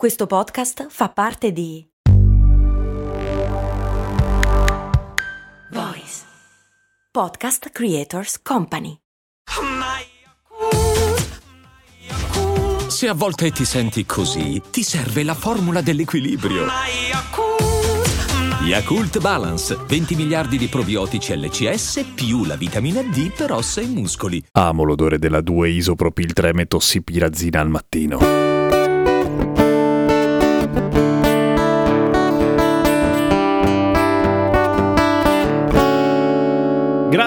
Questo podcast fa parte di Voice Podcast Creators Company. Se a volte ti senti così, ti serve la formula dell'equilibrio. Yakult Balance, 20 miliardi di probiotici LCS più la vitamina D per ossa e muscoli. Amo l'odore della 2-isopropil 3-metossipirazina al mattino.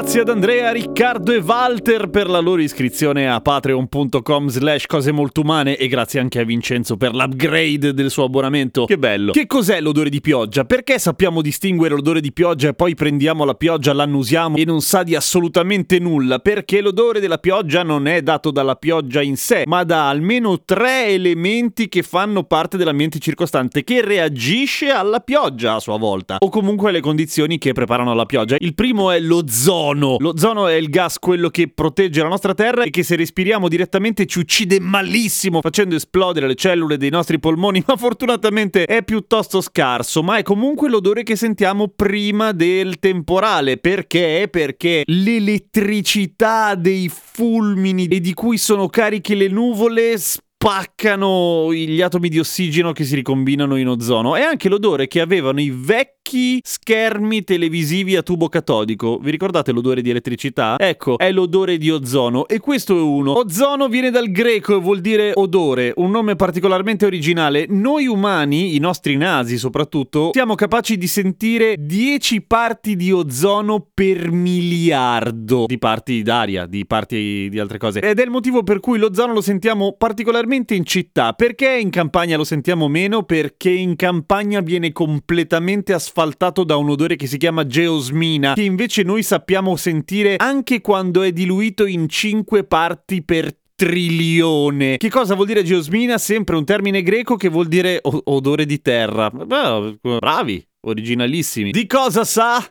Grazie ad Andrea, Riccardo e Walter per la loro iscrizione a patreon.com slash cose molto umane e grazie anche a Vincenzo per l'upgrade del suo abbonamento. Che bello. Che cos'è l'odore di pioggia? Perché sappiamo distinguere l'odore di pioggia e poi prendiamo la pioggia, l'annusiamo e non sa di assolutamente nulla? Perché l'odore della pioggia non è dato dalla pioggia in sé, ma da almeno tre elementi che fanno parte dell'ambiente circostante che reagisce alla pioggia a sua volta o comunque alle condizioni che preparano la pioggia. Il primo è l'ozono l'ozono. L'ozono è il gas quello che protegge la nostra terra e che se respiriamo direttamente ci uccide malissimo, facendo esplodere le cellule dei nostri polmoni, ma fortunatamente è piuttosto scarso, ma è comunque l'odore che sentiamo prima del temporale. Perché? Perché l'elettricità dei fulmini e di cui sono cariche le nuvole spaccano gli atomi di ossigeno che si ricombinano in ozono. È anche l'odore che avevano i vecchi schermi televisivi a tubo catodico. Vi ricordate l'odore di elettricità? Ecco, è l'odore di ozono e questo è uno. Ozono viene dal greco e vuol dire odore, un nome particolarmente originale. Noi umani, i nostri nasi soprattutto, siamo capaci di sentire 10 parti di ozono per miliardo di parti d'aria, di parti di altre cose. Ed è il motivo per cui l'ozono lo sentiamo particolarmente in città. Perché in campagna lo sentiamo meno? Perché in campagna viene completamente asfaltato da un odore che si chiama geosmina, che invece noi sappiamo sentire anche quando è diluito in 5 parti per trilione. Che cosa vuol dire geosmina? Sempre un termine greco che vuol dire o- odore di terra. bravi, originalissimi. Di cosa sa?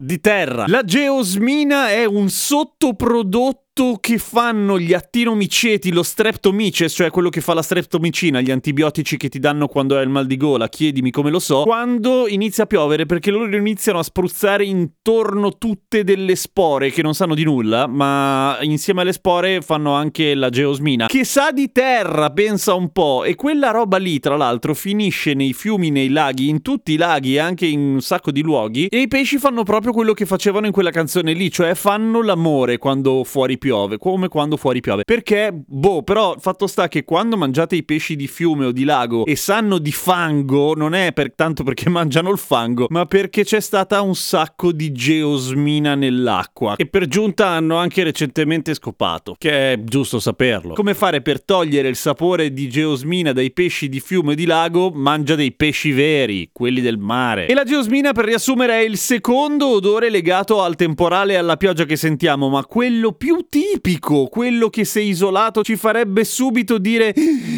Di terra. La geosmina è un sottoprodotto che fanno gli attinomiceti, lo streptomices, cioè quello che fa la streptomicina, gli antibiotici che ti danno quando hai il mal di gola, chiedimi come lo so, quando inizia a piovere perché loro iniziano a spruzzare intorno tutte delle spore che non sanno di nulla, ma insieme alle spore fanno anche la geosmina, che sa di terra, pensa un po', e quella roba lì, tra l'altro, finisce nei fiumi, nei laghi, in tutti i laghi e anche in un sacco di luoghi, e i pesci fanno proprio quello che facevano in quella canzone lì, cioè fanno l'amore quando fuori piove piove, come quando fuori piove. Perché, boh, però fatto sta che quando mangiate i pesci di fiume o di lago e sanno di fango, non è per, tanto perché mangiano il fango, ma perché c'è stata un sacco di geosmina nell'acqua. E per giunta hanno anche recentemente scopato, che è giusto saperlo. Come fare per togliere il sapore di geosmina dai pesci di fiume o di lago? Mangia dei pesci veri, quelli del mare. E la geosmina, per riassumere, è il secondo odore legato al temporale e alla pioggia che sentiamo, ma quello più tipico, quello che se isolato ci farebbe subito dire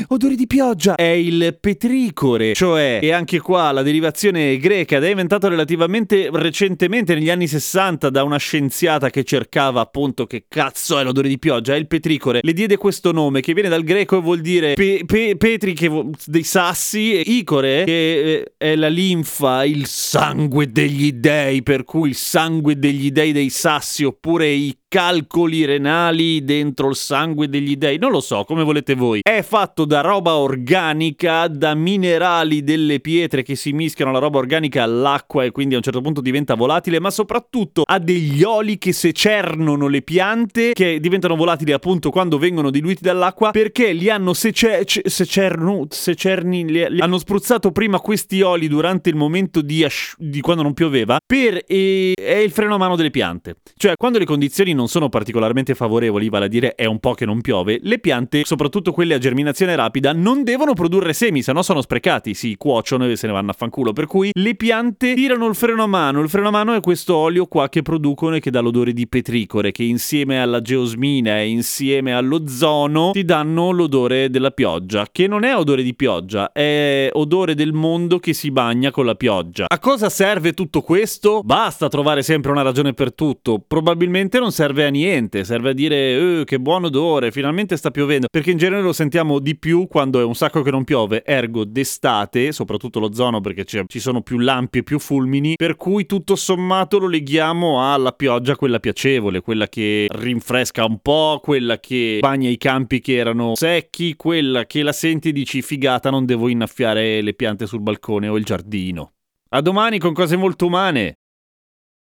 odore di pioggia, è il petricore, cioè, e anche qua la derivazione greca ed è inventato relativamente recentemente, negli anni 60, da una scienziata che cercava appunto che cazzo è l'odore di pioggia, è il petricore, le diede questo nome che viene dal greco e vuol dire pe- pe- petri che vo- dei sassi, e icore che eh, è la linfa, il sangue degli dei, per cui il sangue degli dei dei sassi oppure i calcoli renali dentro il sangue degli dei, non lo so, come volete voi. È fatto da roba organica, da minerali delle pietre che si mischiano la roba organica all'acqua e quindi a un certo punto diventa volatile, ma soprattutto ha degli oli che secernono le piante, che diventano volatili appunto quando vengono diluiti dall'acqua, perché li hanno sece- secernu- secerni, li, li hanno spruzzato prima questi oli durante il momento di, asci- di quando non pioveva, per e- è il freno a mano delle piante. Cioè, quando le condizioni non sono particolarmente favorevoli, vale a dire è un po' che non piove, le piante, soprattutto quelle a germinazione rapida, non devono produrre semi, se no sono sprecati, si cuociono e se ne vanno a fanculo. Per cui le piante tirano il freno a mano. Il freno a mano è questo olio qua che producono e che dà l'odore di petricore, che insieme alla geosmina e insieme all'ozono ti danno l'odore della pioggia, che non è odore di pioggia, è odore del mondo che si bagna con la pioggia. A cosa serve tutto questo? Basta trovare sempre una ragione per tutto. Probabilmente non serve serve a niente, serve a dire eh, che buon odore, finalmente sta piovendo, perché in genere lo sentiamo di più quando è un sacco che non piove, ergo d'estate, soprattutto lo zono perché ci sono più lampi e più fulmini, per cui tutto sommato lo leghiamo alla pioggia quella piacevole, quella che rinfresca un po', quella che bagna i campi che erano secchi, quella che la senti e dici figata non devo innaffiare le piante sul balcone o il giardino. A domani con cose molto umane.